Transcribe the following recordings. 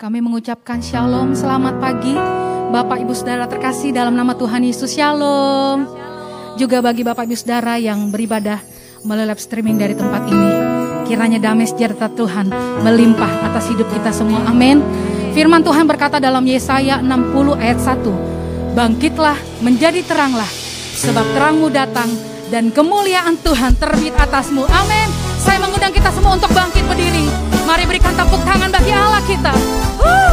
Kami mengucapkan shalom, selamat pagi. Bapak Ibu Saudara terkasih dalam nama Tuhan Yesus, shalom. Juga bagi Bapak Ibu Saudara yang beribadah melalui live streaming dari tempat ini. Kiranya damai sejahtera Tuhan melimpah atas hidup kita semua. Amin. Firman Tuhan berkata dalam Yesaya 60 ayat 1. Bangkitlah menjadi teranglah sebab terangmu datang dan kemuliaan Tuhan terbit atasmu. Amin. Saya mengundang kita semua untuk bangkit berdiri. Mari berikan tepuk tangan bagi Allah kita. Woo!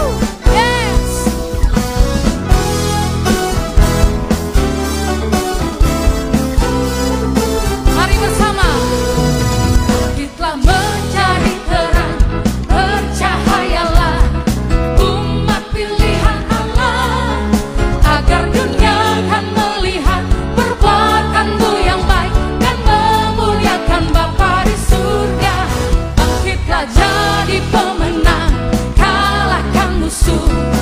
sul.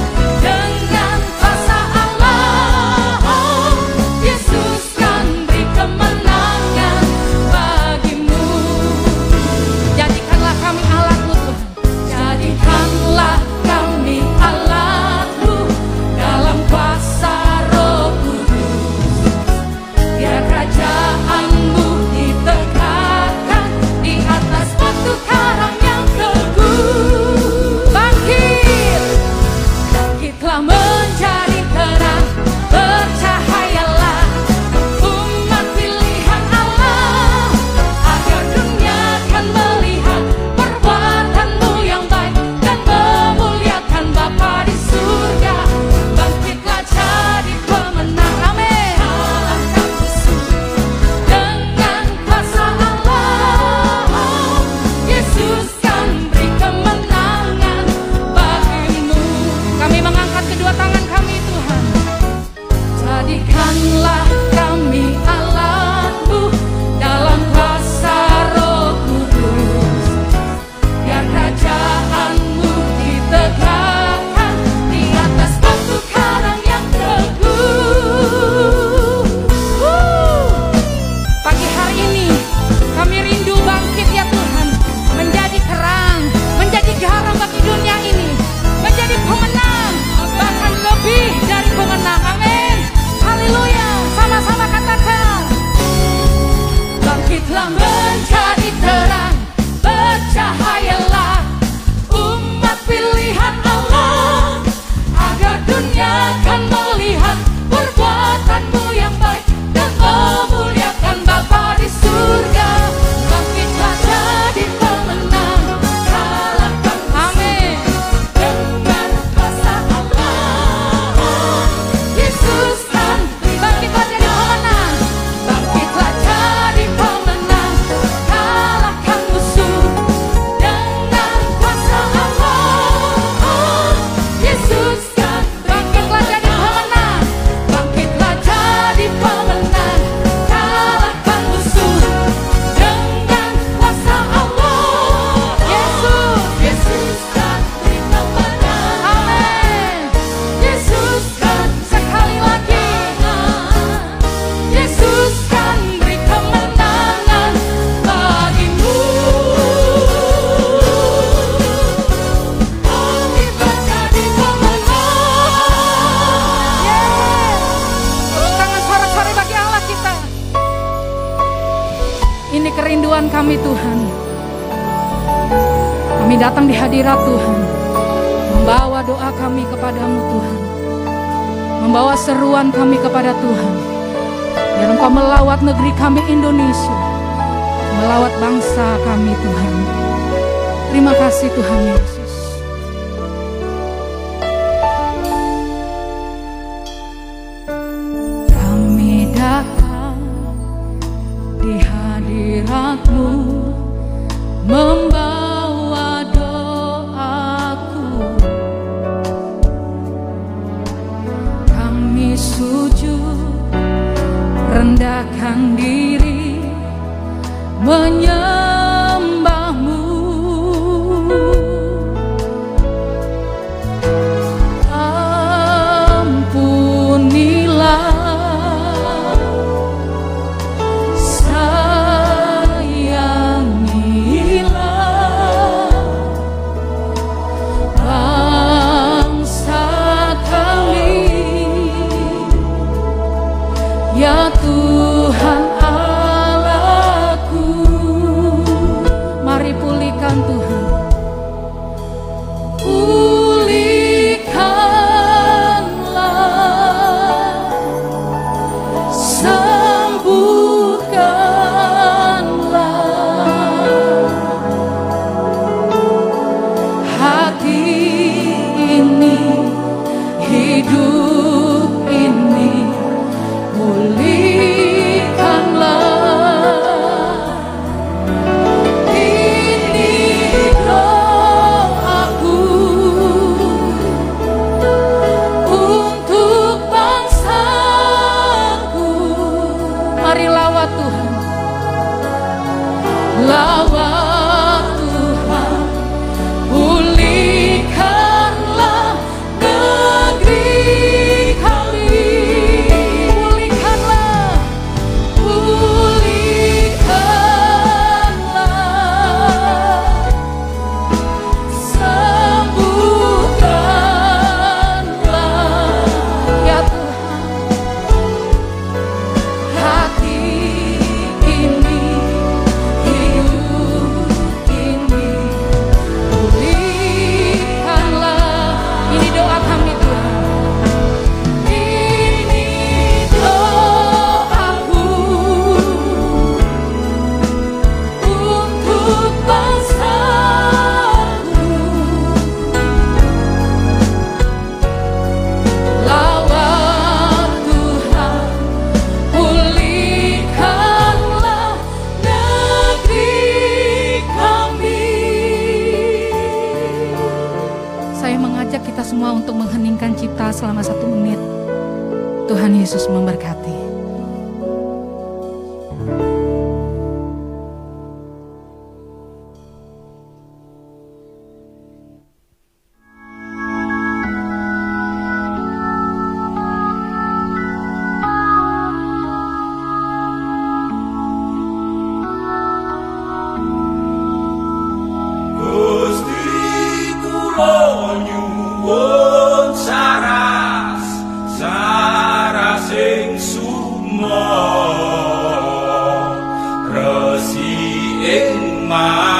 Kami Tuhan. Kami datang di hadirat Tuhan. Membawa doa kami kepadamu Tuhan. Membawa seruan kami kepada Tuhan. Biar engkau melawat negeri kami Indonesia. Melawat bangsa kami Tuhan. Terima kasih Tuhan Yesus. my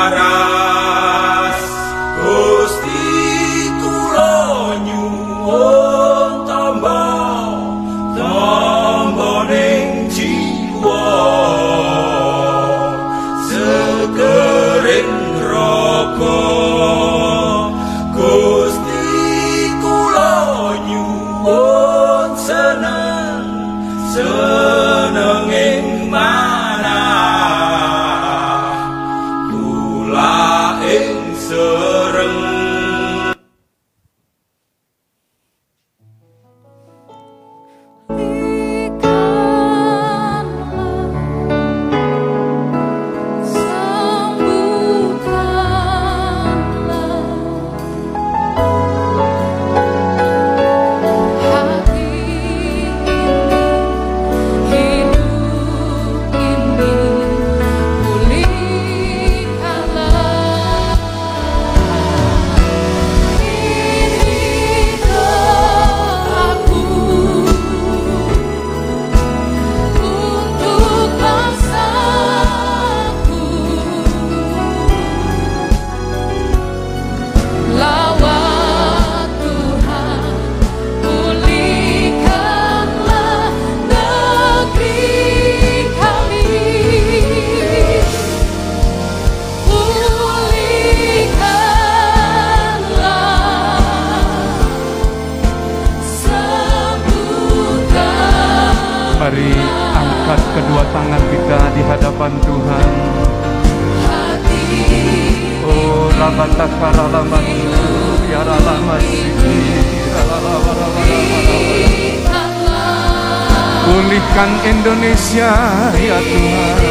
Indonesia ya Tuhan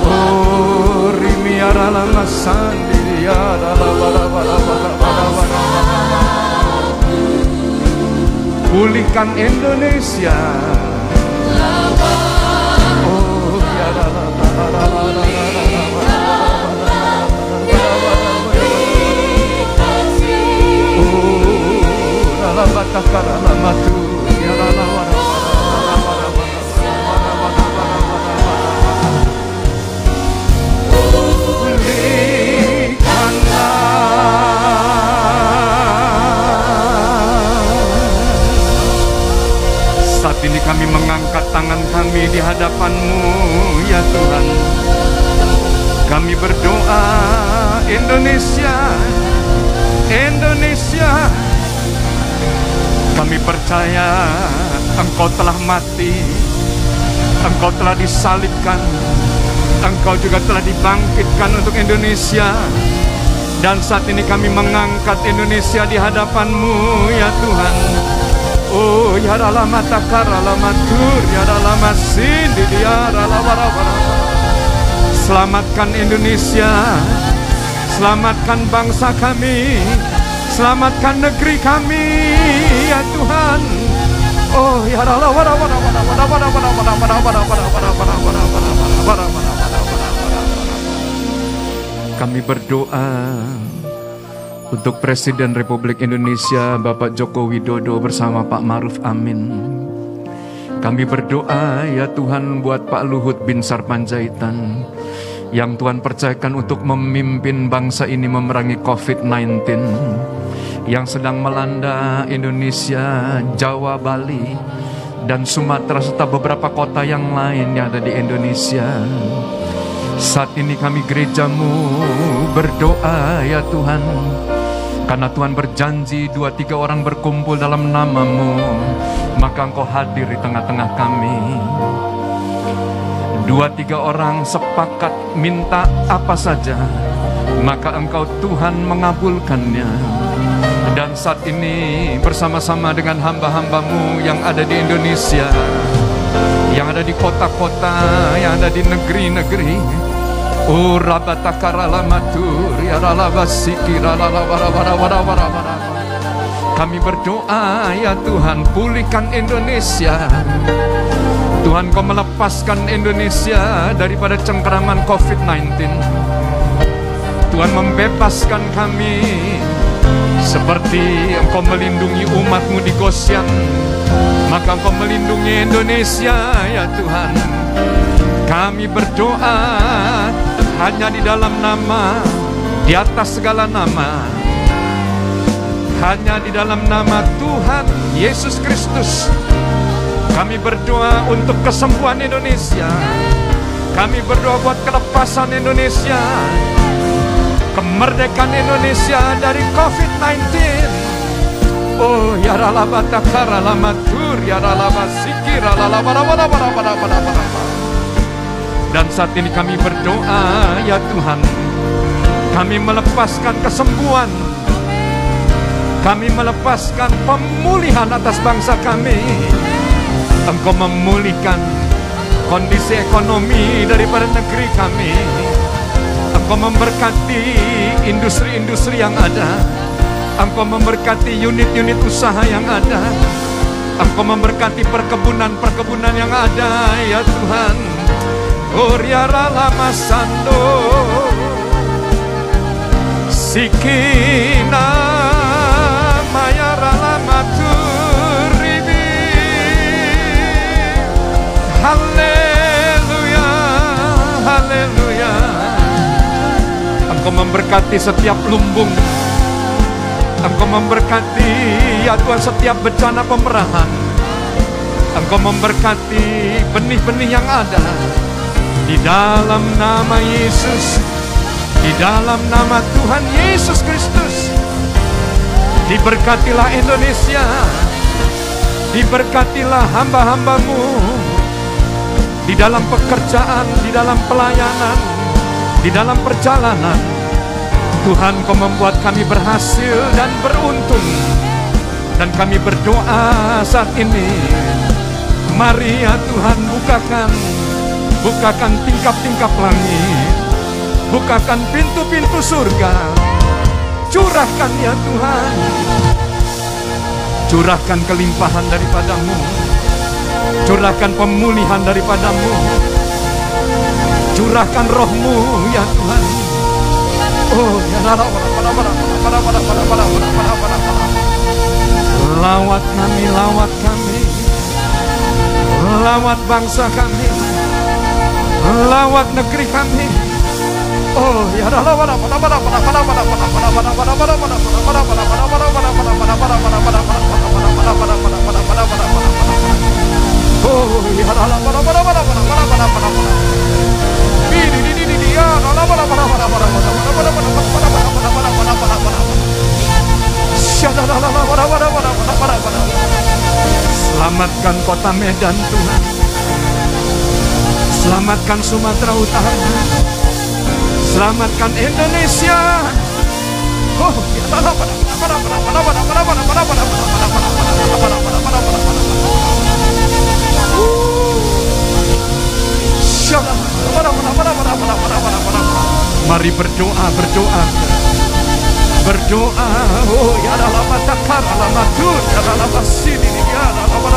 Oh rimiara lama sandiara lama la Pulihkan Indonesia Oh ya la la la la la la la la la la la matu ini kami mengangkat tangan kami di hadapanmu ya Tuhan. Kami berdoa Indonesia Indonesia. Kami percaya Engkau telah mati Engkau telah disalibkan Engkau juga telah dibangkitkan untuk Indonesia. Dan saat ini kami mengangkat Indonesia di hadapanmu ya Tuhan. Oh ya dalam mata matur ya dalam masin di dia Selamatkan Indonesia, selamatkan bangsa kami, selamatkan negeri kami ya Tuhan. Oh ya Allah wara wara wara wara wara wara wara wara wara wara wara wara wara wara wara Kami berdoa untuk Presiden Republik Indonesia Bapak Joko Widodo bersama Pak Maruf Amin. Kami berdoa ya Tuhan buat Pak Luhut bin Sarpanjaitan yang Tuhan percayakan untuk memimpin bangsa ini memerangi COVID-19 yang sedang melanda Indonesia, Jawa, Bali, dan Sumatera serta beberapa kota yang lain yang ada di Indonesia. Saat ini kami gerejamu berdoa ya Tuhan Karena Tuhan berjanji dua tiga orang berkumpul dalam namamu Maka engkau hadir di tengah-tengah kami. Dua tiga orang sepakat minta apa saja Maka engkau Tuhan mengabulkannya. Dan saat ini bersama-sama dengan hamba-hambamu yang ada di Indonesia Yang ada di kota-kota, yang ada di negeri-negeri Kami berdoa ya Tuhan pulihkan Indonesia. Tuhan kau melepaskan Indonesia daripada cengkeraman COVID-19 Tuhan membebaskan kami. Seperti engkau melindungi umatmu di Gosyan Maka engkau melindungi Indonesia ya Tuhan. Kami berdoa hanya di dalam nama Di atas segala nama. Hanya di dalam nama Tuhan Yesus Kristus. Kami berdoa untuk kesembuhan Indonesia. Kami berdoa buat kelepasan Indonesia. Kemerdekaan Indonesia dari COVID-19. Oh ya ralabata karalamatur ya ralabasikir Dan saat ini kami berdoa ya Tuhan. Kami melepaskan kesembuhan. Kami melepaskan pemulihan atas bangsa kami. Engkau memulihkan kondisi ekonomi daripada negeri kami. Engkau memberkati industri-industri yang ada. Engkau memberkati unit-unit usaha yang ada. Engkau memberkati perkebunan-perkebunan yang ada ya Tuhan Oriara lama sando Sikina mayara lama turibi Haleluya Haleluya. Engkau memberkati setiap lumbung. Engkau memberkati ya Tuhan setiap bencana pemerahan. Engkau memberkati benih-benih yang ada Di dalam nama Yesus. Di dalam nama Tuhan Yesus Kristus. Diberkatilah Indonesia. Diberkatilah hamba-hambamu. Di dalam pekerjaan, di dalam pelayanan Di dalam perjalanan. Tuhan kau membuat kami berhasil dan beruntung Dan kami berdoa saat ini. Mari ya Tuhan bukakan Bukakan tingkap-tingkap langit Bukakan pintu-pintu surga Curahkan ya Tuhan Curahkan kelimpahan daripadamu Curahkan pemulihan daripadamu Curahkan rohmu ya Tuhan Oh, ya Lawat kami, lawat kami Lawat bangsa kami Lawat negeri kami Oh, ya Oh, ya Selamatkan kota Medan Tuhan. Selamatkan Sumatera Utara. Selamatkan Indonesia. Oh, ya Allah, Mari berdoa, berdoa. Berdoa. Oh, ya dalam takar, dalam matur, ya dalam sini, ya Oh,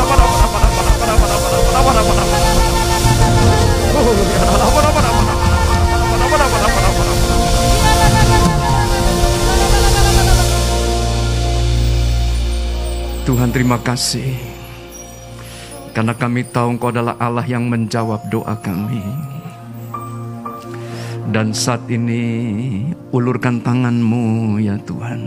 ya pada Tuhan terima kasih karena kami tahu Engkau adalah Allah yang menjawab doa kami. Dan saat ini ulurkan tanganmu ya Tuhan.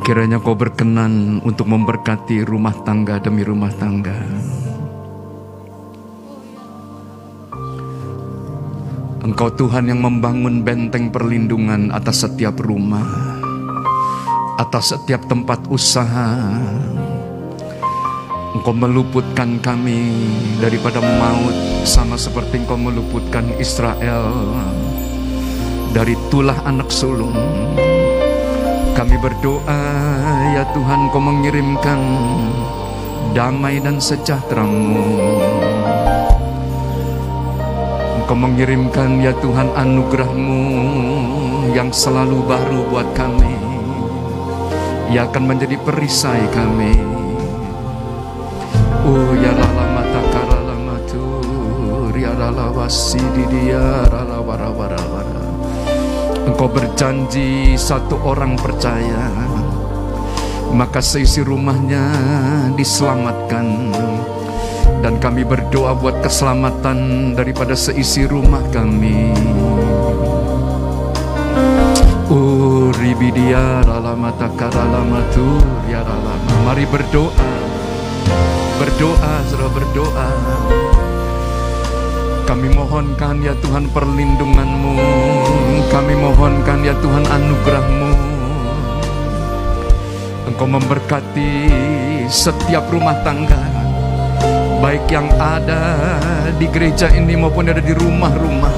Kiranya kau berkenan untuk memberkati rumah tangga demi rumah tangga. Engkau Tuhan yang membangun benteng perlindungan atas setiap rumah, atas setiap tempat usaha, Engkau meluputkan kami daripada maut sama seperti Engkau meluputkan Israel dari tulah anak sulung. Kami berdoa ya Tuhan Engkau mengirimkan damai dan sejahteramu. Engkau mengirimkan ya Tuhan anugerahmu yang selalu baru buat kami. Ia akan menjadi perisai kami. Oh ya lala mata kara lama tu ya lala wasi di dia lala wara wara wara. Engkau berjanji satu orang percaya maka seisi rumahnya diselamatkan dan kami berdoa buat keselamatan daripada seisi rumah kami. Uribidia rala mata karala tu ya rala. Mari berdoa Berdoa, sudah berdoa. Kami mohonkan ya Tuhan perlindunganmu Kami mohonkan ya Tuhan anugerahmu Engkau memberkati setiap rumah tangga Baik yang ada di gereja ini maupun ada di rumah-rumah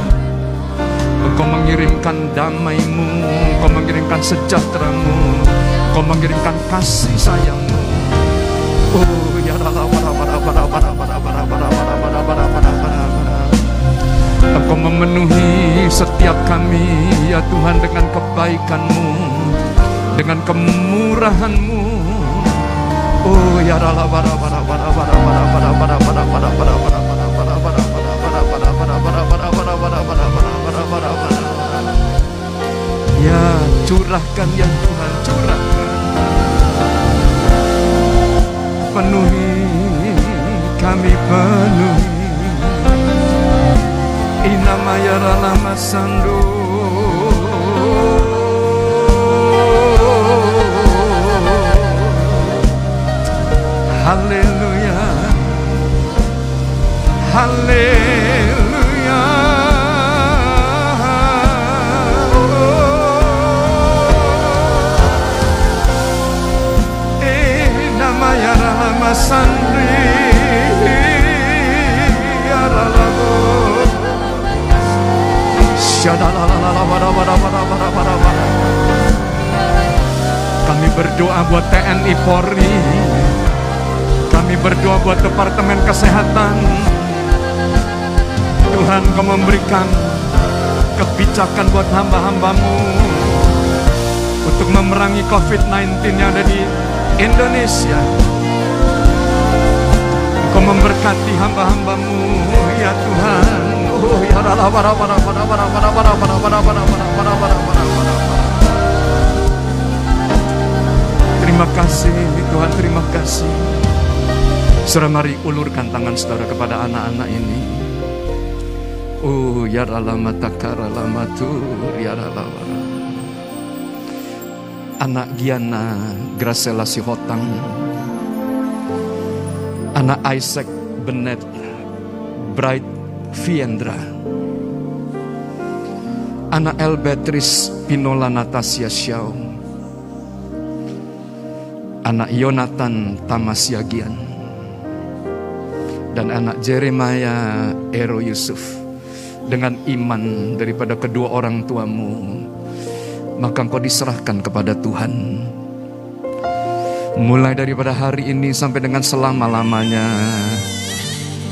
Engkau mengirimkan damaimu Engkau mengirimkan sejahteramu Engkau mengirimkan kasih sayangmu Oh Engkau memenuhi setiap kami ya Tuhan dengan kebaikanmu Dengan kemurahanmu Oh ya rala Ya curahkan ya Tuhan curahkan. Penuhi kami penuhi. Inamaya ralama sandu Haleluya Haleluya oh. Eh nama ya nama sandri Kami berdoa buat TNI Polri berdoa buat Departemen Kesehatan. Tuhan kau memberikan kebijakan buat hamba-hambamu untuk memerangi COVID-19 yang ada di Indonesia. kau memberkati hamba-hambamu, ya Tuhan. Oh, ya Terima kasih, Tuhan, terima kasih. Saudara mari ulurkan tangan saudara kepada anak-anak ini. Oh ya lama takara lama ya lama. Anak Giana Gracela Sihotang. Anak Isaac Bennett Bright Viendra. Anak El Beatrice Pinola Natasia Xiao anak Yonatan Tamasyagian, dan anak Jeremiah Ero Yusuf dengan iman daripada kedua orang tuamu, maka engkau diserahkan kepada Tuhan. Mulai daripada hari ini sampai dengan selama-lamanya,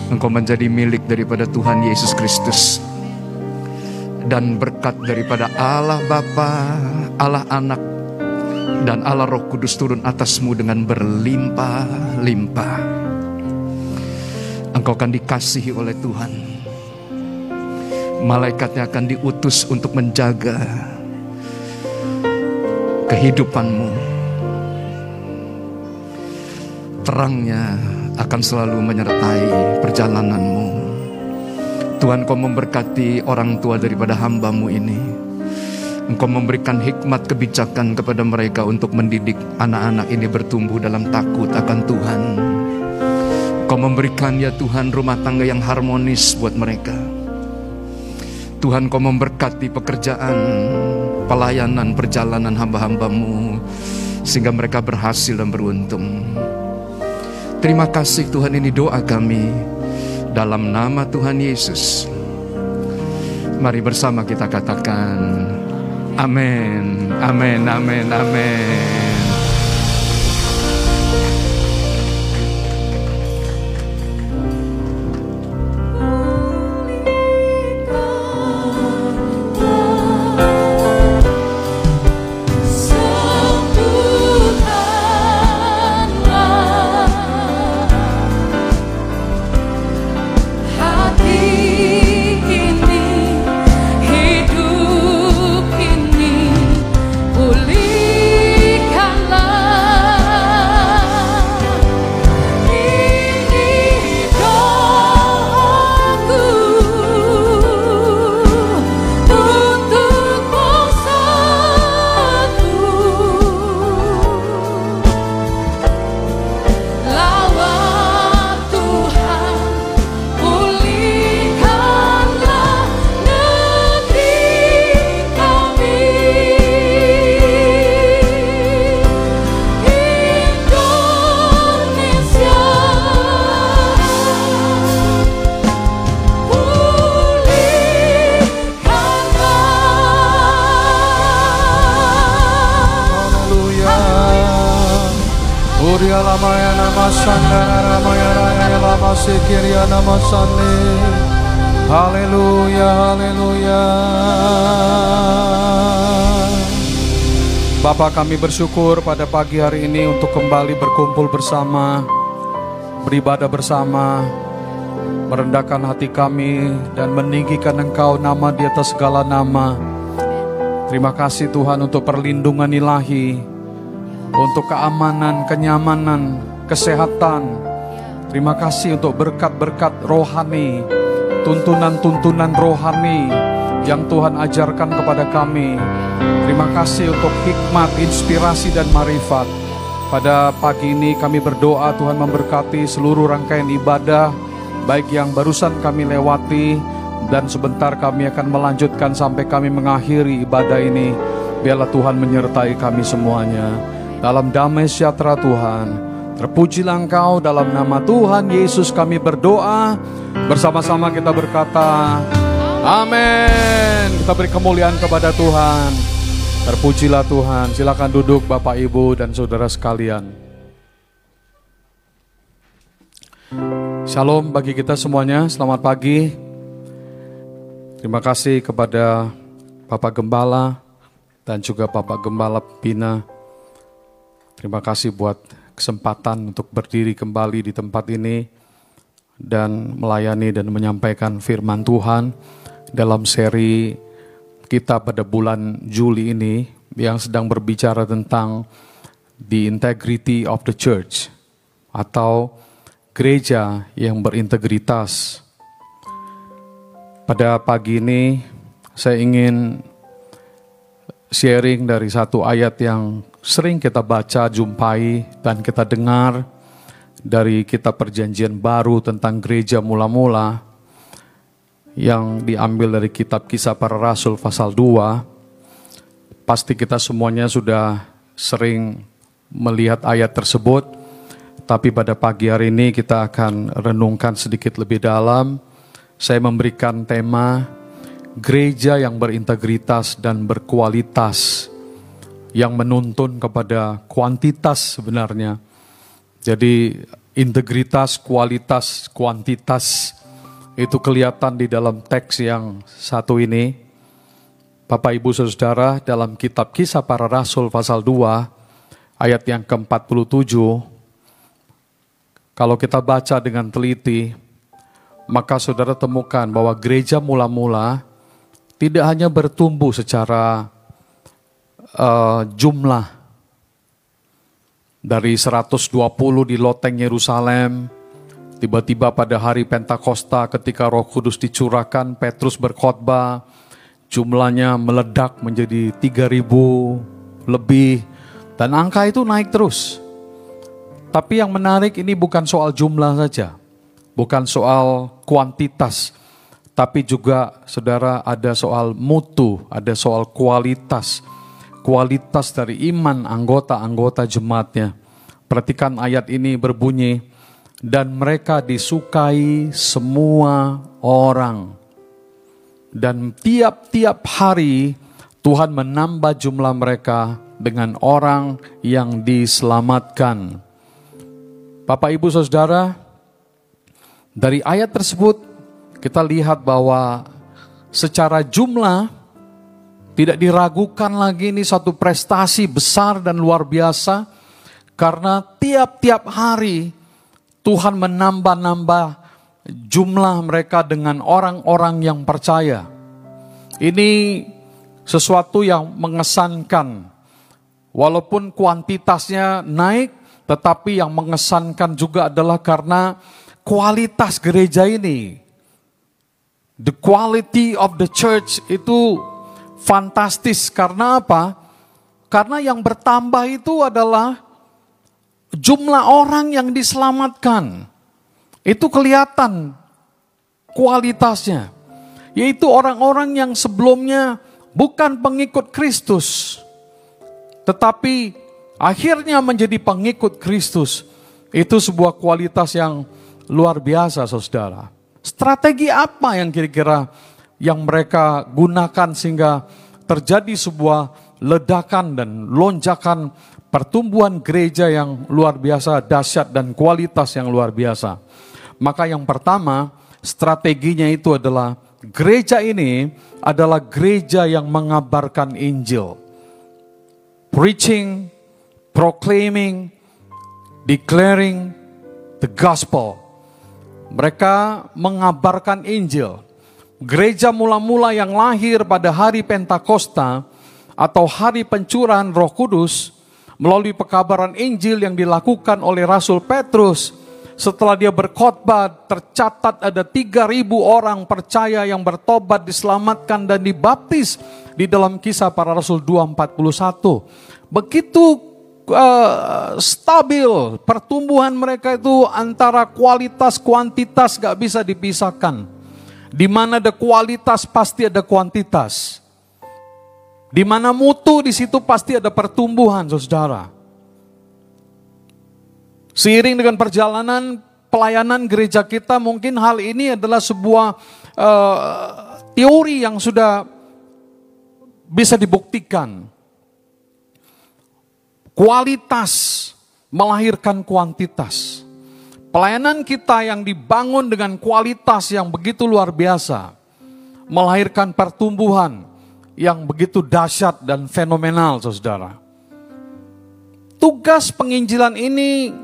engkau menjadi milik daripada Tuhan Yesus Kristus. Dan berkat daripada Allah Bapa, Allah Anak, dan Allah Roh Kudus turun atasmu dengan berlimpah-limpah. Engkau akan dikasihi oleh Tuhan. Malaikatnya akan diutus untuk menjaga kehidupanmu. Terangnya akan selalu menyertai perjalananmu. Tuhan kau memberkati orang tua daripada hambamu ini. Engkau memberikan hikmat kebijakan kepada mereka untuk mendidik anak-anak ini bertumbuh dalam takut akan Tuhan. Kau memberikan ya Tuhan rumah tangga yang harmonis buat mereka. Tuhan kau memberkati pekerjaan, pelayanan, perjalanan hamba-hambamu. Sehingga mereka berhasil dan beruntung. Terima kasih Tuhan ini doa kami. Dalam nama Tuhan Yesus. Mari bersama kita katakan. Amin, amin, amin, amin. Uria lamaya nama sandara ramaya raya lama sikiria nama sande. Haleluya, haleluya. Bapak kami bersyukur pada pagi hari ini untuk kembali berkumpul bersama, beribadah bersama, merendahkan hati kami dan meninggikan Engkau nama di atas segala nama. Terima kasih Tuhan untuk perlindungan ilahi, untuk keamanan, kenyamanan, kesehatan. Terima kasih untuk berkat-berkat rohani, tuntunan-tuntunan rohani yang Tuhan ajarkan kepada kami. Terima kasih untuk hikmat, inspirasi, dan marifat. Pada pagi ini kami berdoa Tuhan memberkati seluruh rangkaian ibadah, baik yang barusan kami lewati, dan sebentar kami akan melanjutkan sampai kami mengakhiri ibadah ini. Biarlah Tuhan menyertai kami semuanya. Dalam damai sejahtera Tuhan, terpujilah Engkau dalam nama Tuhan Yesus kami berdoa. Bersama-sama kita berkata, Amin. Kita beri kemuliaan kepada Tuhan. Terpujilah Tuhan. Silakan duduk Bapak Ibu dan Saudara sekalian. Shalom bagi kita semuanya. Selamat pagi. Terima kasih kepada Bapak Gembala dan juga Bapak Gembala Pina. Terima kasih buat kesempatan untuk berdiri kembali di tempat ini dan melayani dan menyampaikan firman Tuhan dalam seri kita pada bulan Juli ini yang sedang berbicara tentang the integrity of the church atau gereja yang berintegritas. Pada pagi ini saya ingin sharing dari satu ayat yang sering kita baca, jumpai, dan kita dengar dari kitab perjanjian baru tentang gereja mula-mula yang diambil dari kitab kisah para rasul pasal 2 pasti kita semuanya sudah sering melihat ayat tersebut, tapi pada pagi hari ini kita akan renungkan sedikit lebih dalam. Saya memberikan tema gereja yang berintegritas dan berkualitas yang menuntun kepada kuantitas sebenarnya. Jadi integritas, kualitas, kuantitas itu kelihatan di dalam teks yang satu ini. Bapak Ibu Saudara dalam kitab kisah para rasul pasal 2 ayat yang ke-47 kalau kita baca dengan teliti maka saudara temukan bahwa gereja mula-mula tidak hanya bertumbuh secara uh, jumlah dari 120 di loteng Yerusalem tiba-tiba pada hari Pentakosta ketika Roh Kudus dicurahkan Petrus berkhotbah jumlahnya meledak menjadi 3000 lebih dan angka itu naik terus. Tapi yang menarik ini bukan soal jumlah saja, bukan soal kuantitas, tapi juga saudara ada soal mutu, ada soal kualitas, kualitas dari iman anggota-anggota jemaatnya. Perhatikan ayat ini berbunyi, dan mereka disukai semua orang dan tiap-tiap hari Tuhan menambah jumlah mereka dengan orang yang diselamatkan. Bapak Ibu Saudara, dari ayat tersebut kita lihat bahwa secara jumlah tidak diragukan lagi ini satu prestasi besar dan luar biasa karena tiap-tiap hari Tuhan menambah-nambah jumlah mereka dengan orang-orang yang percaya. Ini sesuatu yang mengesankan. Walaupun kuantitasnya naik, tetapi yang mengesankan juga adalah karena kualitas gereja ini. The quality of the church itu fantastis karena apa? Karena yang bertambah itu adalah jumlah orang yang diselamatkan. Itu kelihatan kualitasnya. Yaitu orang-orang yang sebelumnya bukan pengikut Kristus. Tetapi akhirnya menjadi pengikut Kristus. Itu sebuah kualitas yang luar biasa saudara. Strategi apa yang kira-kira yang mereka gunakan sehingga terjadi sebuah ledakan dan lonjakan pertumbuhan gereja yang luar biasa, dahsyat dan kualitas yang luar biasa. Maka yang pertama, strateginya itu adalah gereja ini adalah gereja yang mengabarkan Injil. Preaching, proclaiming, declaring the gospel. Mereka mengabarkan Injil. Gereja mula-mula yang lahir pada hari Pentakosta atau hari pencurahan Roh Kudus melalui pekabaran Injil yang dilakukan oleh Rasul Petrus setelah dia berkhotbah tercatat ada 3000 orang percaya yang bertobat, diselamatkan dan dibaptis di dalam kisah para rasul 241. Begitu uh, stabil pertumbuhan mereka itu antara kualitas kuantitas gak bisa dipisahkan. Di mana ada kualitas pasti ada kuantitas. Di mana mutu di situ pasti ada pertumbuhan, saudara. Seiring dengan perjalanan pelayanan gereja kita, mungkin hal ini adalah sebuah uh, teori yang sudah bisa dibuktikan. Kualitas melahirkan kuantitas. Pelayanan kita yang dibangun dengan kualitas yang begitu luar biasa, melahirkan pertumbuhan yang begitu dahsyat dan fenomenal, saudara. Tugas penginjilan ini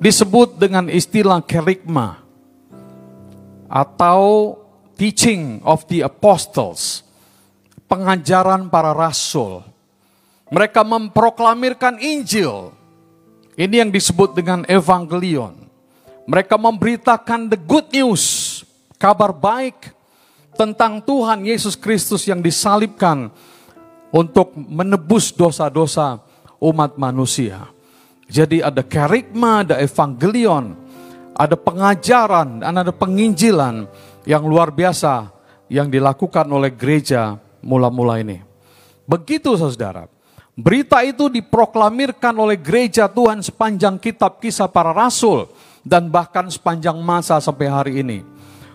disebut dengan istilah kerigma atau teaching of the apostles, pengajaran para rasul. Mereka memproklamirkan Injil. Ini yang disebut dengan evangelion. Mereka memberitakan the good news, kabar baik tentang Tuhan Yesus Kristus yang disalibkan untuk menebus dosa-dosa umat manusia. Jadi ada kerigma, ada evangelion, ada pengajaran, dan ada penginjilan yang luar biasa yang dilakukan oleh gereja mula-mula ini. Begitu saudara. Berita itu diproklamirkan oleh gereja Tuhan sepanjang kitab kisah para rasul dan bahkan sepanjang masa sampai hari ini.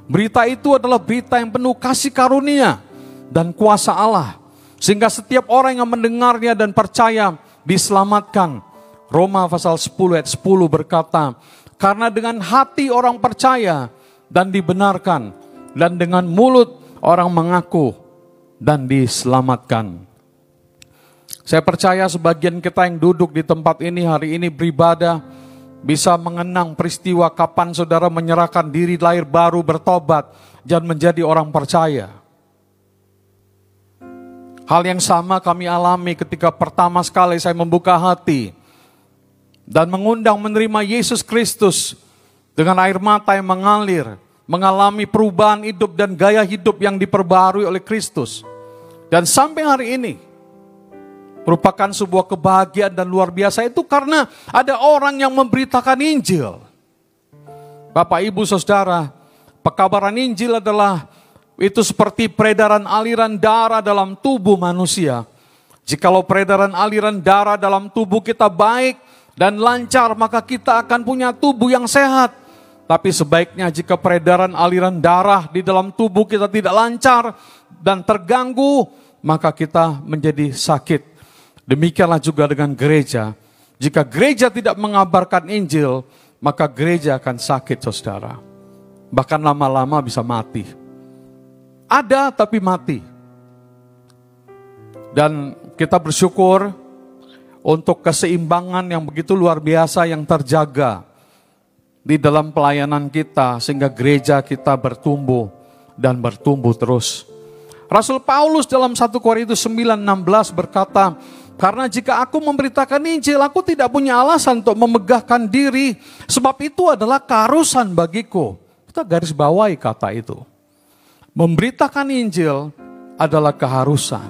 Berita itu adalah berita yang penuh kasih karunia dan kuasa Allah. Sehingga setiap orang yang mendengarnya dan percaya diselamatkan. Roma pasal 10 ayat 10 berkata, karena dengan hati orang percaya dan dibenarkan, dan dengan mulut orang mengaku dan diselamatkan. Saya percaya sebagian kita yang duduk di tempat ini hari ini beribadah, bisa mengenang peristiwa kapan saudara menyerahkan diri lahir baru bertobat dan menjadi orang percaya. Hal yang sama kami alami ketika pertama sekali saya membuka hati dan mengundang menerima Yesus Kristus dengan air mata yang mengalir, mengalami perubahan hidup dan gaya hidup yang diperbarui oleh Kristus. Dan sampai hari ini merupakan sebuah kebahagiaan dan luar biasa itu karena ada orang yang memberitakan Injil. Bapak, Ibu, Saudara, pekabaran Injil adalah itu seperti peredaran aliran darah dalam tubuh manusia. Jikalau peredaran aliran darah dalam tubuh kita baik dan lancar, maka kita akan punya tubuh yang sehat. Tapi sebaiknya jika peredaran aliran darah di dalam tubuh kita tidak lancar dan terganggu, maka kita menjadi sakit. Demikianlah juga dengan gereja. Jika gereja tidak mengabarkan Injil, maka gereja akan sakit, saudara. Bahkan lama-lama bisa mati. Ada tapi mati. Dan kita bersyukur untuk keseimbangan yang begitu luar biasa yang terjaga di dalam pelayanan kita sehingga gereja kita bertumbuh dan bertumbuh terus. Rasul Paulus dalam 1 Korintus 9:16 berkata, "Karena jika aku memberitakan Injil, aku tidak punya alasan untuk memegahkan diri, sebab itu adalah keharusan bagiku." Kita garis bawahi kata itu. Memberitakan Injil adalah keharusan.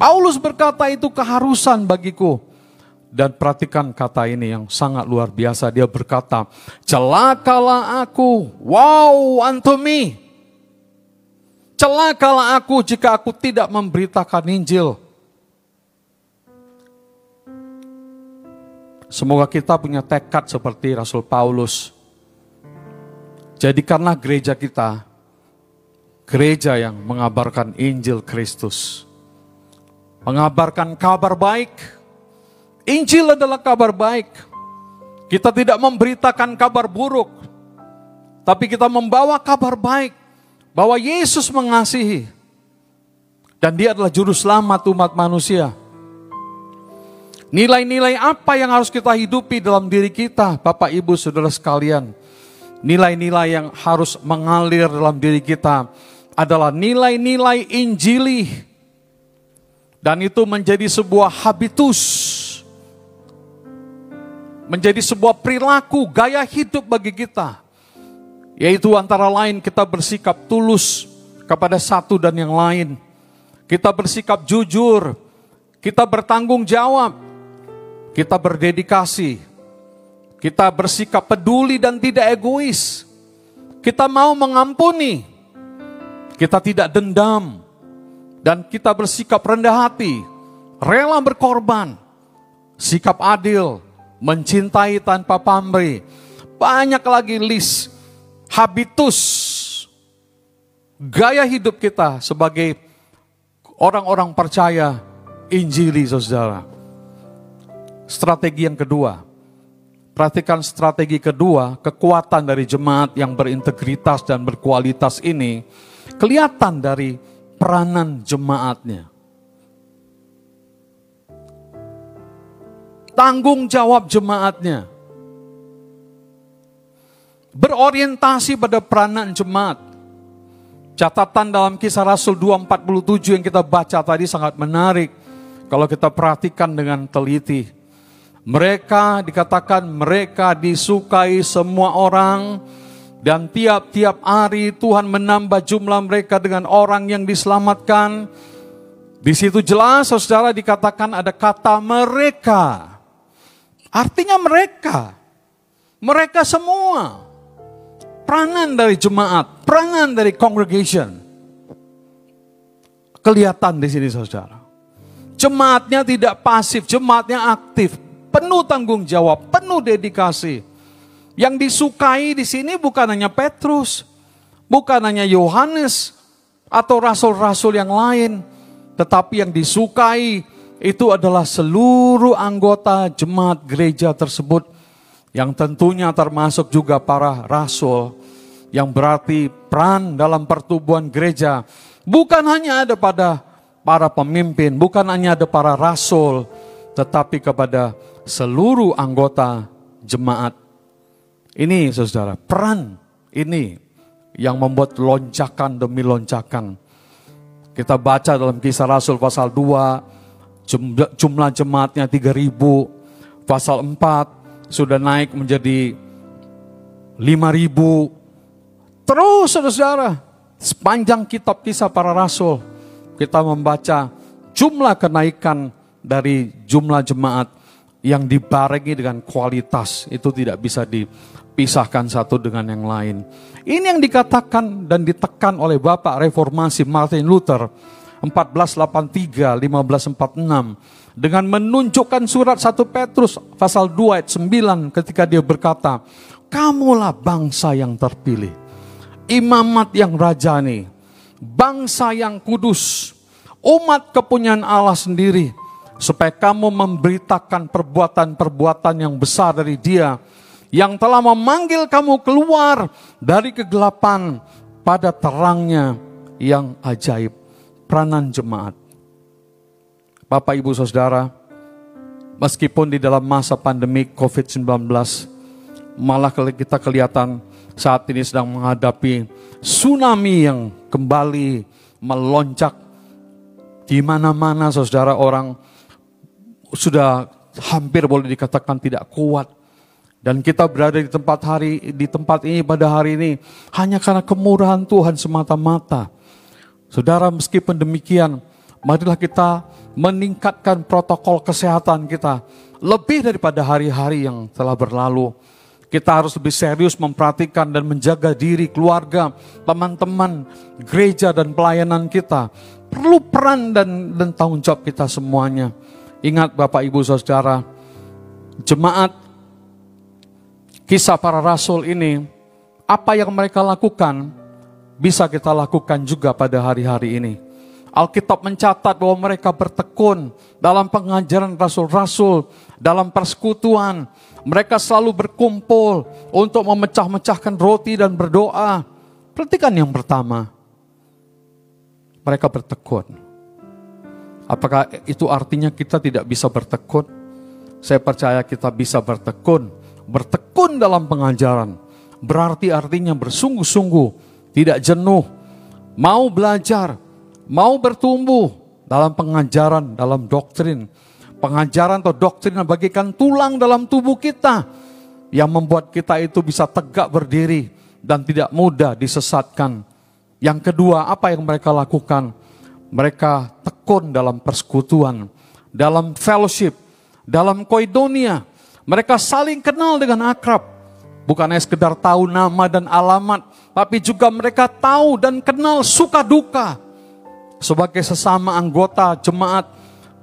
Paulus berkata itu keharusan bagiku. Dan perhatikan kata ini yang sangat luar biasa. Dia berkata, celakalah aku, wow unto me. Celakalah aku jika aku tidak memberitakan Injil. Semoga kita punya tekad seperti Rasul Paulus. Jadikanlah gereja kita gereja yang mengabarkan Injil Kristus. Mengabarkan kabar baik. Injil adalah kabar baik. Kita tidak memberitakan kabar buruk. Tapi kita membawa kabar baik. Bahwa Yesus mengasihi. Dan dia adalah juru selamat umat manusia. Nilai-nilai apa yang harus kita hidupi dalam diri kita, Bapak Ibu Saudara sekalian? Nilai-nilai yang harus mengalir dalam diri kita adalah nilai-nilai Injili. Dan itu menjadi sebuah habitus. Menjadi sebuah perilaku, gaya hidup bagi kita. Yaitu antara lain kita bersikap tulus kepada satu dan yang lain. Kita bersikap jujur, kita bertanggung jawab, kita berdedikasi, kita bersikap peduli dan tidak egois. Kita mau mengampuni, kita tidak dendam, dan kita bersikap rendah hati, rela berkorban, sikap adil, mencintai tanpa pamrih. Banyak lagi list habitus. Gaya hidup kita sebagai orang-orang percaya Injili saudara. Strategi yang kedua, perhatikan strategi kedua, kekuatan dari jemaat yang berintegritas dan berkualitas ini kelihatan dari peranan jemaatnya. Tanggung jawab jemaatnya. Berorientasi pada peranan jemaat. Catatan dalam kisah Rasul 247 yang kita baca tadi sangat menarik. Kalau kita perhatikan dengan teliti. Mereka dikatakan mereka disukai semua orang dan tiap-tiap hari Tuhan menambah jumlah mereka dengan orang yang diselamatkan. Di situ jelas saudara dikatakan ada kata mereka. Artinya mereka. Mereka semua. Peranan dari jemaat, peranan dari congregation. Kelihatan di sini saudara. Jemaatnya tidak pasif, jemaatnya aktif, penuh tanggung jawab, penuh dedikasi. Yang disukai di sini bukan hanya Petrus, bukan hanya Yohanes atau rasul-rasul yang lain, tetapi yang disukai itu adalah seluruh anggota jemaat gereja tersebut yang tentunya termasuk juga para rasul yang berarti peran dalam pertumbuhan gereja bukan hanya ada pada para pemimpin, bukan hanya ada para rasul, tetapi kepada seluruh anggota jemaat. Ini saudara, peran ini yang membuat lonjakan demi lonjakan. Kita baca dalam kisah Rasul pasal 2, jumlah jemaatnya 3000, pasal 4 sudah naik menjadi 5000. Terus saudara, sepanjang kitab kisah para rasul, kita membaca jumlah kenaikan dari jumlah jemaat yang dibarengi dengan kualitas itu tidak bisa dipisahkan satu dengan yang lain. Ini yang dikatakan dan ditekan oleh Bapak Reformasi Martin Luther 1483 1546 dengan menunjukkan surat 1 Petrus pasal 2 ayat 9 ketika dia berkata, "Kamulah bangsa yang terpilih, imamat yang rajani, bangsa yang kudus, umat kepunyaan Allah sendiri, supaya kamu memberitakan perbuatan-perbuatan yang besar dari Dia yang telah memanggil kamu keluar dari kegelapan pada terangnya yang ajaib. Peranan jemaat. Bapak, Ibu, Saudara, meskipun di dalam masa pandemi COVID-19, malah kita kelihatan saat ini sedang menghadapi tsunami yang kembali melonjak di mana-mana saudara orang sudah hampir boleh dikatakan tidak kuat dan kita berada di tempat hari di tempat ini pada hari ini hanya karena kemurahan Tuhan semata-mata. Saudara, meskipun demikian, marilah kita meningkatkan protokol kesehatan kita lebih daripada hari-hari yang telah berlalu. Kita harus lebih serius memperhatikan dan menjaga diri, keluarga, teman-teman, gereja dan pelayanan kita. Perlu peran dan, dan tanggung jawab kita semuanya. Ingat Bapak Ibu Saudara, jemaat kisah para rasul ini, apa yang mereka lakukan bisa kita lakukan juga pada hari-hari ini. Alkitab mencatat bahwa mereka bertekun dalam pengajaran rasul-rasul, dalam persekutuan, mereka selalu berkumpul untuk memecah-mecahkan roti dan berdoa. Perhatikan yang pertama. Mereka bertekun. Apakah itu artinya kita tidak bisa bertekun? Saya percaya kita bisa bertekun. Bertekun dalam pengajaran. Berarti artinya bersungguh-sungguh. Tidak jenuh. Mau belajar. Mau bertumbuh dalam pengajaran, dalam doktrin pengajaran atau doktrin yang bagikan tulang dalam tubuh kita yang membuat kita itu bisa tegak berdiri dan tidak mudah disesatkan. Yang kedua, apa yang mereka lakukan? Mereka tekun dalam persekutuan, dalam fellowship, dalam koidonia. Mereka saling kenal dengan akrab. Bukan hanya sekedar tahu nama dan alamat, tapi juga mereka tahu dan kenal suka duka. Sebagai sesama anggota jemaat,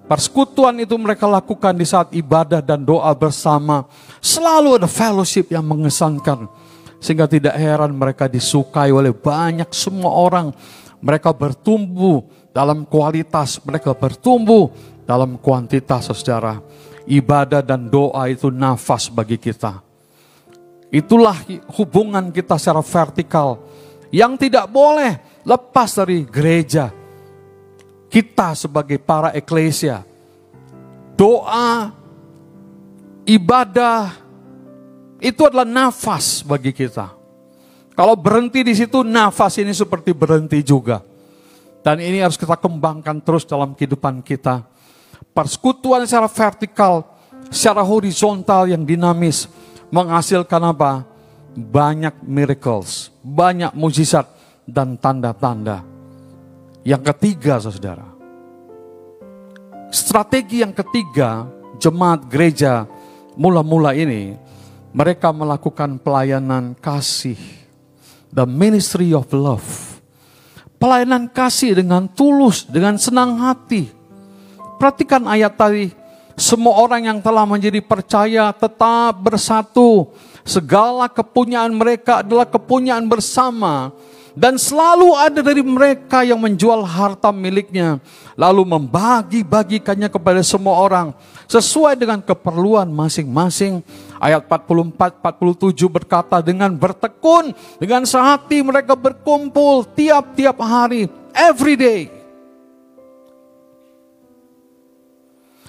Persekutuan itu mereka lakukan di saat ibadah dan doa bersama. Selalu ada fellowship yang mengesankan. Sehingga tidak heran mereka disukai oleh banyak semua orang. Mereka bertumbuh dalam kualitas, mereka bertumbuh dalam kuantitas saudara. Ibadah dan doa itu nafas bagi kita. Itulah hubungan kita secara vertikal yang tidak boleh lepas dari gereja kita sebagai para eklesia, doa, ibadah, itu adalah nafas bagi kita. Kalau berhenti di situ, nafas ini seperti berhenti juga. Dan ini harus kita kembangkan terus dalam kehidupan kita. Persekutuan secara vertikal, secara horizontal yang dinamis, menghasilkan apa? Banyak miracles, banyak mujizat dan tanda-tanda. Yang ketiga, saudara, strategi yang ketiga, jemaat gereja mula-mula ini, mereka melakukan pelayanan kasih, the ministry of love. Pelayanan kasih dengan tulus, dengan senang hati. Perhatikan ayat tadi. Semua orang yang telah menjadi percaya tetap bersatu. Segala kepunyaan mereka adalah kepunyaan bersama. Dan selalu ada dari mereka yang menjual harta miliknya. Lalu membagi-bagikannya kepada semua orang. Sesuai dengan keperluan masing-masing. Ayat 44-47 berkata dengan bertekun. Dengan sehati mereka berkumpul tiap-tiap hari. Every day.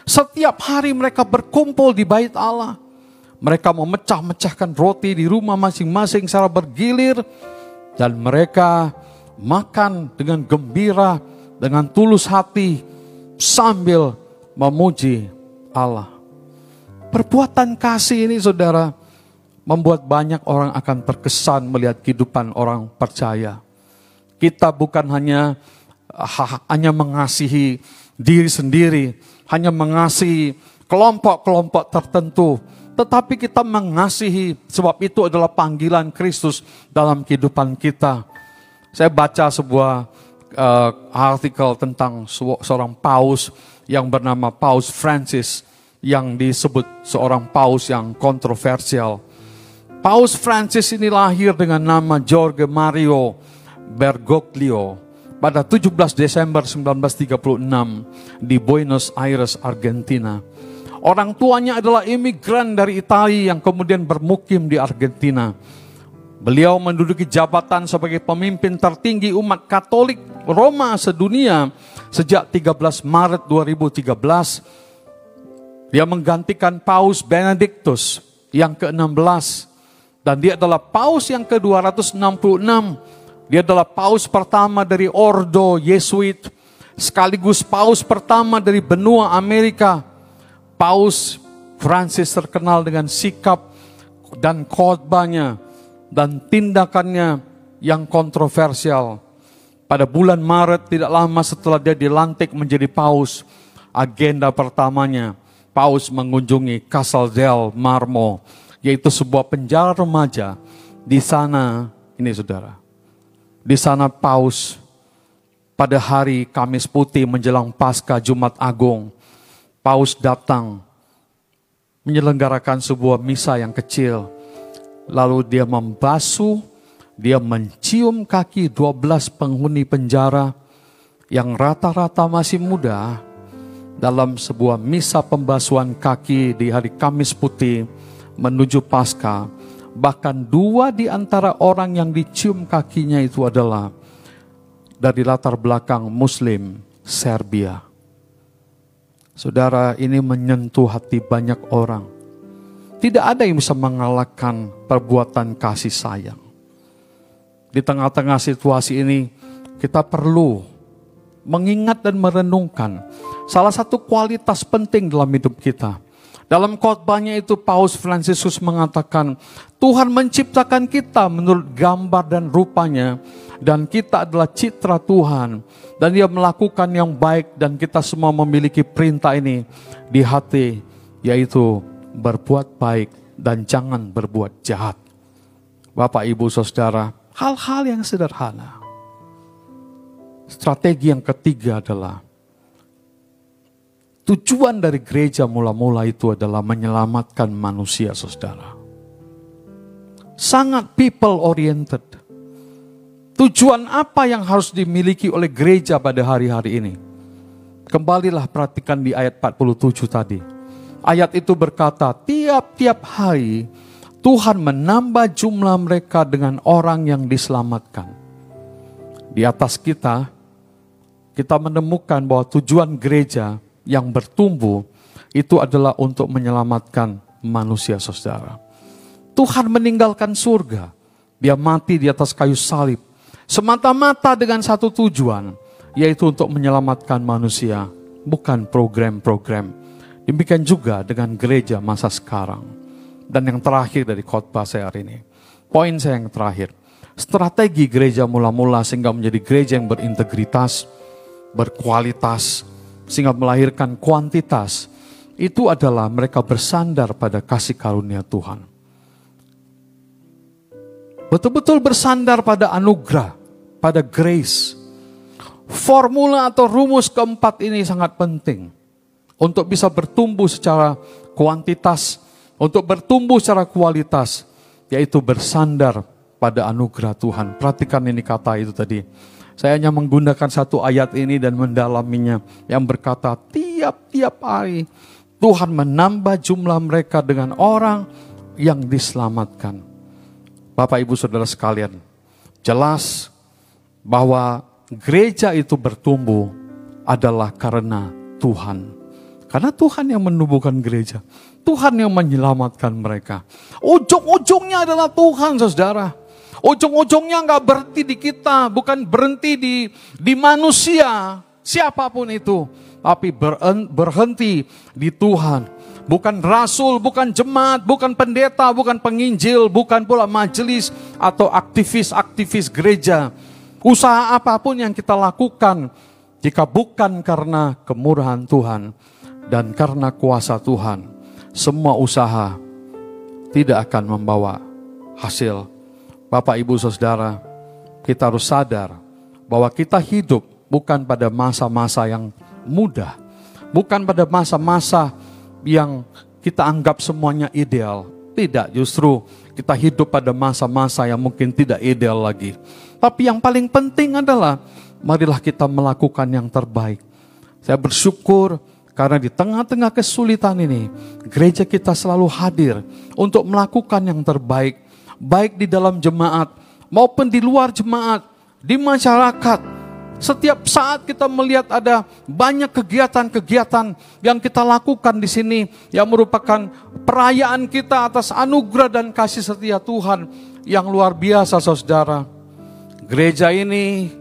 Setiap hari mereka berkumpul di bait Allah. Mereka memecah-mecahkan roti di rumah masing-masing secara bergilir. Dan mereka makan dengan gembira, dengan tulus hati, sambil memuji Allah. Perbuatan kasih ini saudara, membuat banyak orang akan terkesan melihat kehidupan orang percaya. Kita bukan hanya hanya mengasihi diri sendiri, hanya mengasihi kelompok-kelompok tertentu, tetapi kita mengasihi sebab itu adalah panggilan Kristus dalam kehidupan kita. Saya baca sebuah uh, artikel tentang seorang paus yang bernama Paus Francis yang disebut seorang paus yang kontroversial. Paus Francis ini lahir dengan nama Jorge Mario Bergoglio pada 17 Desember 1936 di Buenos Aires, Argentina. Orang tuanya adalah imigran dari Italia yang kemudian bermukim di Argentina. Beliau menduduki jabatan sebagai pemimpin tertinggi umat Katolik Roma sedunia sejak 13 Maret 2013. Dia menggantikan Paus Benedictus yang ke-16 dan dia adalah Paus yang ke-266 dia adalah paus pertama dari Ordo Yesuit, sekaligus paus pertama dari benua Amerika. Paus Francis terkenal dengan sikap dan khotbahnya dan tindakannya yang kontroversial. Pada bulan Maret tidak lama setelah dia dilantik menjadi paus, agenda pertamanya paus mengunjungi Casal del Marmo, yaitu sebuah penjara remaja. Di sana, ini saudara, di sana Paus pada hari Kamis Putih menjelang Pasca Jumat Agung, Paus datang menyelenggarakan sebuah misa yang kecil. Lalu dia membasuh, dia mencium kaki 12 penghuni penjara yang rata-rata masih muda dalam sebuah misa pembasuhan kaki di hari Kamis Putih menuju Pasca Bahkan dua di antara orang yang dicium kakinya itu adalah dari latar belakang Muslim Serbia. Saudara, ini menyentuh hati banyak orang. Tidak ada yang bisa mengalahkan perbuatan kasih sayang. Di tengah-tengah situasi ini, kita perlu mengingat dan merenungkan salah satu kualitas penting dalam hidup kita dalam khotbahnya itu Paus Fransiskus mengatakan, Tuhan menciptakan kita menurut gambar dan rupanya, dan kita adalah citra Tuhan. Dan dia melakukan yang baik dan kita semua memiliki perintah ini di hati, yaitu berbuat baik dan jangan berbuat jahat. Bapak, Ibu, Saudara, hal-hal yang sederhana. Strategi yang ketiga adalah Tujuan dari gereja mula-mula itu adalah menyelamatkan manusia, saudara. Sangat people oriented. Tujuan apa yang harus dimiliki oleh gereja pada hari-hari ini? Kembalilah perhatikan di ayat 47 tadi. Ayat itu berkata, tiap-tiap hari Tuhan menambah jumlah mereka dengan orang yang diselamatkan. Di atas kita, kita menemukan bahwa tujuan gereja yang bertumbuh itu adalah untuk menyelamatkan manusia saudara. Tuhan meninggalkan surga. Dia mati di atas kayu salib. Semata-mata dengan satu tujuan. Yaitu untuk menyelamatkan manusia. Bukan program-program. Demikian juga dengan gereja masa sekarang. Dan yang terakhir dari khotbah saya hari ini. Poin saya yang terakhir. Strategi gereja mula-mula sehingga menjadi gereja yang berintegritas, berkualitas, sehingga melahirkan kuantitas, itu adalah mereka bersandar pada kasih karunia Tuhan. Betul-betul bersandar pada anugerah, pada grace. Formula atau rumus keempat ini sangat penting. untuk bisa bertumbuh secara kuantitas, untuk bertumbuh secara kualitas, yaitu bersandar pada anugerah Tuhan. Perhatikan ini kata itu tadi. Saya hanya menggunakan satu ayat ini dan mendalaminya yang berkata tiap-tiap hari Tuhan menambah jumlah mereka dengan orang yang diselamatkan. Bapak Ibu Saudara sekalian, jelas bahwa gereja itu bertumbuh adalah karena Tuhan. Karena Tuhan yang menumbuhkan gereja. Tuhan yang menyelamatkan mereka. Ujung-ujungnya adalah Tuhan, saudara. Ujung-ujungnya nggak berhenti di kita, bukan berhenti di di manusia, siapa pun itu, tapi berhenti di Tuhan. Bukan rasul, bukan jemaat, bukan pendeta, bukan penginjil, bukan pula majelis atau aktivis-aktivis gereja. Usaha apa pun yang kita lakukan, jika bukan karena kemurahan Tuhan dan karena kuasa Tuhan, semua usaha tidak akan membawa hasil Bapak, Ibu, Saudara, kita harus sadar bahwa kita hidup bukan pada masa-masa yang mudah, bukan pada masa-masa yang kita anggap semuanya ideal. Tidak, justru kita hidup pada masa-masa yang mungkin tidak ideal lagi. Tapi yang paling penting adalah marilah kita melakukan yang terbaik. Saya bersyukur karena di tengah-tengah kesulitan ini, gereja kita selalu hadir untuk melakukan yang terbaik baik di dalam jemaat maupun di luar jemaat, di masyarakat. Setiap saat kita melihat ada banyak kegiatan-kegiatan yang kita lakukan di sini yang merupakan perayaan kita atas anugerah dan kasih setia Tuhan yang luar biasa saudara. Gereja ini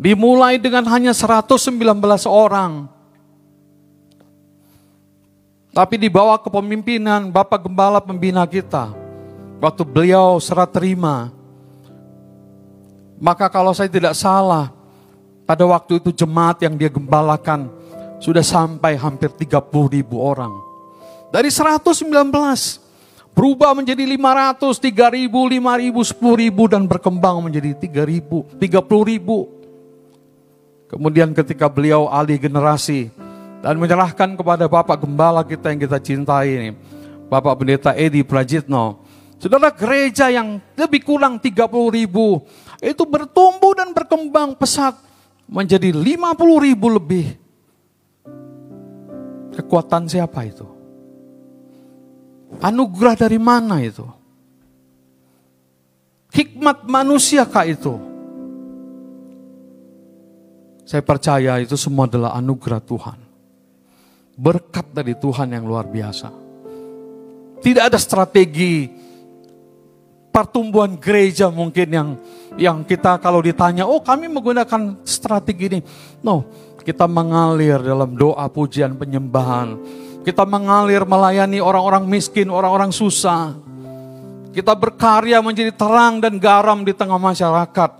dimulai dengan hanya 119 orang. Tapi di bawah kepemimpinan Bapak Gembala Pembina kita, waktu beliau serah terima. Maka kalau saya tidak salah, pada waktu itu jemaat yang dia gembalakan sudah sampai hampir 30 ribu orang. Dari 119 berubah menjadi 500, 3 ribu, 5 ribu, 10 ribu dan berkembang menjadi 3 ribu, 30 ribu. Kemudian ketika beliau alih generasi dan menyerahkan kepada Bapak Gembala kita yang kita cintai ini, Bapak Pendeta Edi Prajitno, Saudara gereja yang lebih kurang 30 ribu itu bertumbuh dan berkembang pesat menjadi 50 ribu lebih. Kekuatan siapa itu? Anugerah dari mana itu? Hikmat manusia kah itu? Saya percaya itu semua adalah anugerah Tuhan. Berkat dari Tuhan yang luar biasa. Tidak ada strategi pertumbuhan gereja mungkin yang yang kita kalau ditanya, oh kami menggunakan strategi ini. No, kita mengalir dalam doa pujian penyembahan. Kita mengalir melayani orang-orang miskin, orang-orang susah. Kita berkarya menjadi terang dan garam di tengah masyarakat.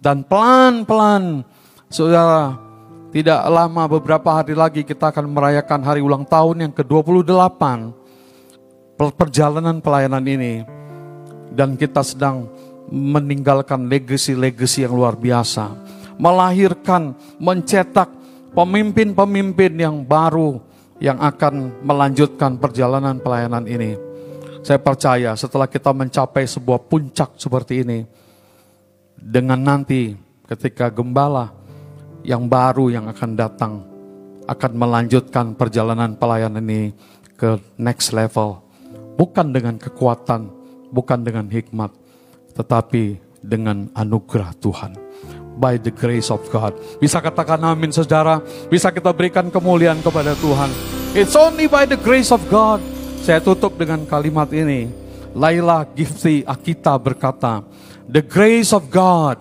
Dan pelan-pelan, saudara, tidak lama beberapa hari lagi kita akan merayakan hari ulang tahun yang ke-28 perjalanan pelayanan ini dan kita sedang meninggalkan legacy-legacy yang luar biasa. Melahirkan, mencetak pemimpin-pemimpin yang baru yang akan melanjutkan perjalanan pelayanan ini. Saya percaya setelah kita mencapai sebuah puncak seperti ini, dengan nanti ketika gembala yang baru yang akan datang akan melanjutkan perjalanan pelayanan ini ke next level. Bukan dengan kekuatan, bukan dengan hikmat, tetapi dengan anugerah Tuhan. By the grace of God. Bisa katakan amin saudara. Bisa kita berikan kemuliaan kepada Tuhan. It's only by the grace of God. Saya tutup dengan kalimat ini. Laila Gifti Akita berkata, The grace of God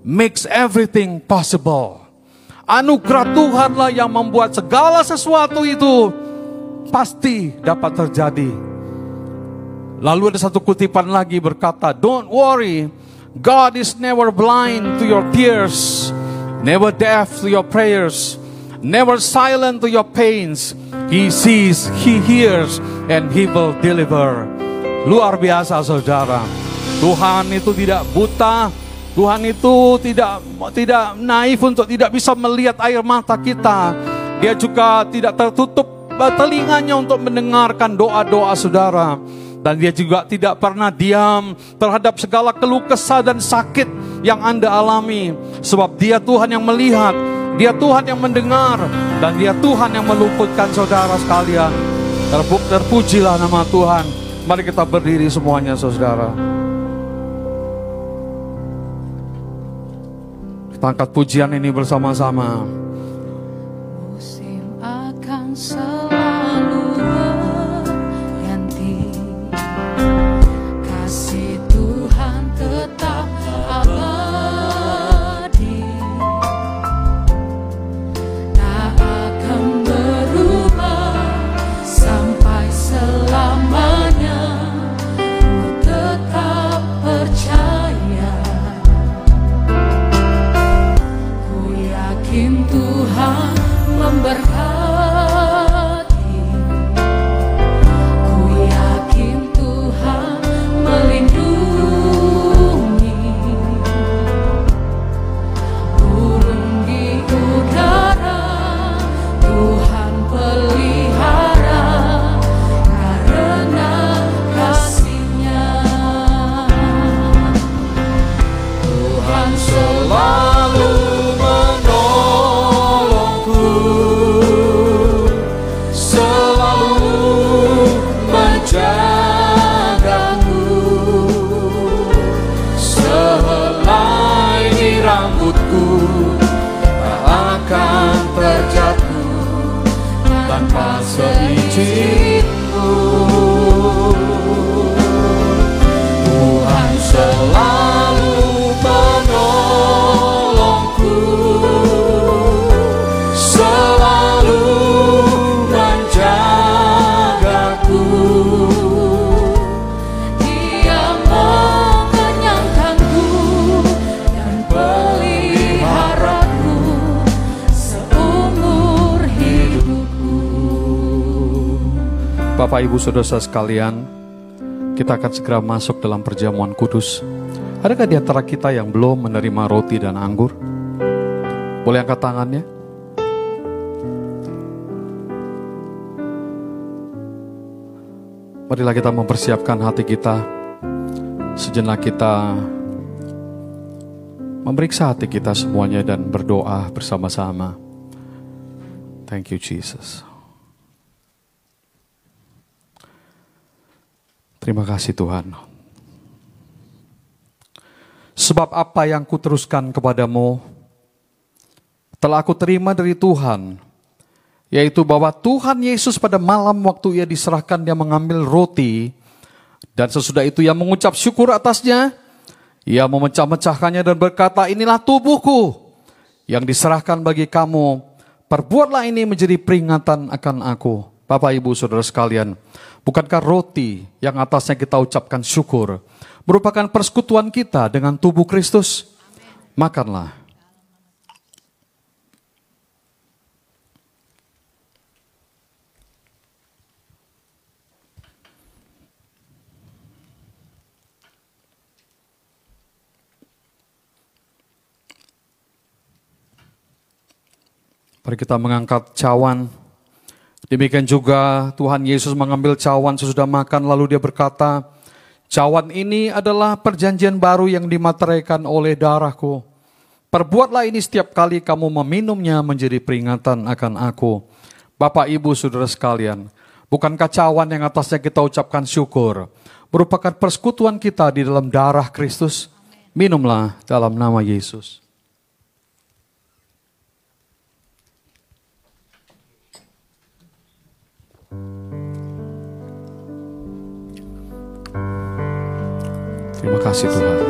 makes everything possible. Anugerah Tuhanlah yang membuat segala sesuatu itu pasti dapat terjadi Lalu ada satu kutipan lagi berkata, Don't worry, God is never blind to your tears, never deaf to your prayers, never silent to your pains. He sees, He hears, and He will deliver. Luar biasa saudara. Tuhan itu tidak buta, Tuhan itu tidak tidak naif untuk tidak bisa melihat air mata kita. Dia juga tidak tertutup telinganya untuk mendengarkan doa-doa saudara. Dan dia juga tidak pernah diam terhadap segala keluh kesah dan sakit yang Anda alami. Sebab dia Tuhan yang melihat, dia Tuhan yang mendengar, dan dia Tuhan yang meluputkan saudara sekalian. Terpujilah nama Tuhan. Mari kita berdiri semuanya saudara. Kita angkat pujian ini bersama-sama. Musim akan Bapak Ibu Saudara sekalian, kita akan segera masuk dalam perjamuan kudus. Adakah di antara kita yang belum menerima roti dan anggur? Boleh angkat tangannya? Marilah kita mempersiapkan hati kita. Sejenak kita memeriksa hati kita semuanya dan berdoa bersama-sama. Thank you Jesus. Terima kasih Tuhan. Sebab apa yang kuteruskan kepadamu telah aku terima dari Tuhan, yaitu bahwa Tuhan Yesus pada malam waktu ia diserahkan dia mengambil roti dan sesudah itu ia mengucap syukur atasnya, ia memecah-mecahkannya dan berkata, inilah tubuhku yang diserahkan bagi kamu, perbuatlah ini menjadi peringatan akan aku. Bapak Ibu Saudara sekalian, bukankah roti yang atasnya kita ucapkan syukur merupakan persekutuan kita dengan tubuh Kristus? Makanlah. Mari kita mengangkat cawan. Demikian juga Tuhan Yesus mengambil cawan sesudah makan lalu dia berkata, cawan ini adalah perjanjian baru yang dimateraikan oleh darahku. Perbuatlah ini setiap kali kamu meminumnya menjadi peringatan akan aku. Bapak Ibu Saudara sekalian, bukankah cawan yang atasnya kita ucapkan syukur merupakan persekutuan kita di dalam darah Kristus? Minumlah dalam nama Yesus. Terima kasih Tuhan.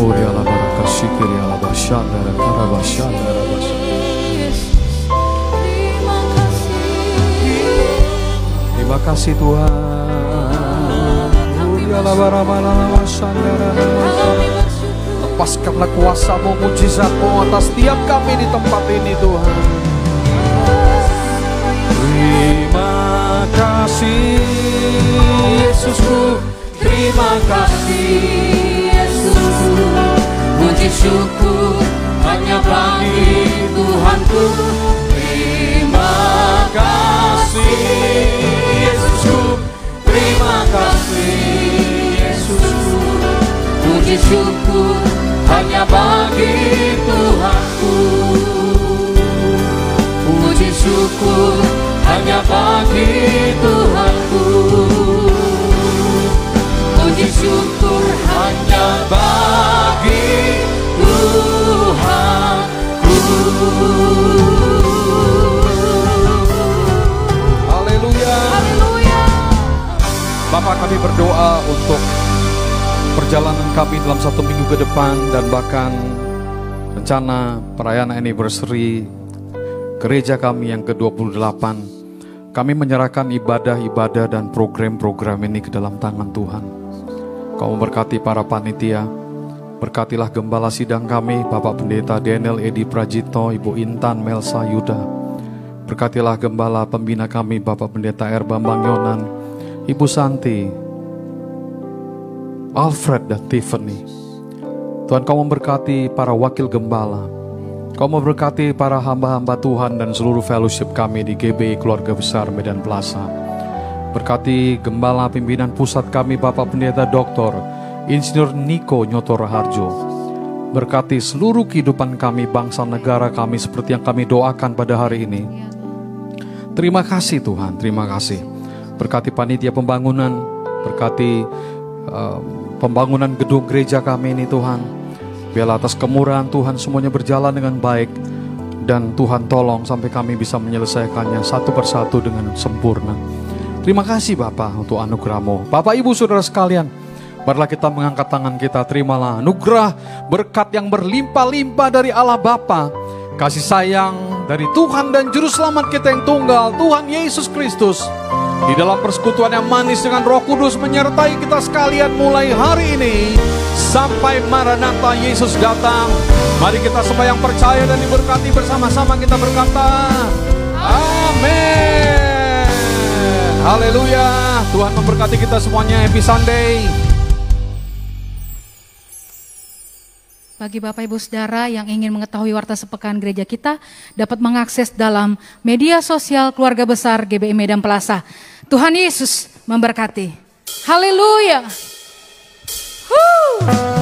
Oh dia ala baraka syikiri ala basyandara karabasyandara basyandara. Terima kasih. Kasih Tuhan. Oh dia ala barabara basyandara. Lepaskanlah kuasamu, mujizatmu atas tiap kami di tempat ini Tuhan. Terima kasih Yesusku, terima kasih Yesus, puji syukur hanya bagi Tuhan. Tuhanku. Terima kasih Yesusku Terima kasih Yesusku Puji syukur hanya bagi Tuhanku. Puji syukur hanya bagi Tuhanku syukur hanya bagi Tuhanku. Haleluya. Bapak kami berdoa untuk perjalanan kami dalam satu minggu ke depan dan bahkan rencana perayaan anniversary gereja kami yang ke-28 kami menyerahkan ibadah-ibadah dan program-program ini ke dalam tangan Tuhan Kau memberkati para panitia Berkatilah gembala sidang kami Bapak Pendeta Daniel Edi Prajito Ibu Intan Melsa Yuda Berkatilah gembala pembina kami Bapak Pendeta R. Bambang Ibu Santi Alfred dan Tiffany Tuhan kau memberkati para wakil gembala Kau memberkati para hamba-hamba Tuhan dan seluruh fellowship kami di GB Keluarga Besar Medan Plaza. Berkati gembala pimpinan pusat kami Bapak Pendeta Dr. Insinyur Niko Nyoto Raharjo. Berkati seluruh kehidupan kami, bangsa negara kami seperti yang kami doakan pada hari ini. Terima kasih Tuhan, terima kasih. Berkati panitia pembangunan, berkati uh, pembangunan gedung gereja kami ini Tuhan. Biarlah atas kemurahan Tuhan semuanya berjalan dengan baik dan Tuhan tolong sampai kami bisa menyelesaikannya satu persatu dengan sempurna. Terima kasih Bapak untuk anugerahmu. Bapak Ibu Saudara sekalian, marilah kita mengangkat tangan kita, terimalah anugerah berkat yang berlimpah-limpah dari Allah Bapa, kasih sayang dari Tuhan dan Juru Selamat kita yang tunggal, Tuhan Yesus Kristus. Di dalam persekutuan yang manis dengan roh kudus menyertai kita sekalian mulai hari ini sampai Maranatha Yesus datang. Mari kita semua yang percaya dan diberkati bersama-sama kita berkata, Amin. Haleluya. Tuhan memberkati kita semuanya. Happy Sunday. Bagi Bapak Ibu Saudara yang ingin mengetahui warta sepekan gereja kita dapat mengakses dalam media sosial keluarga besar GBI Medan Plaza. Tuhan Yesus memberkati. Haleluya. Huh.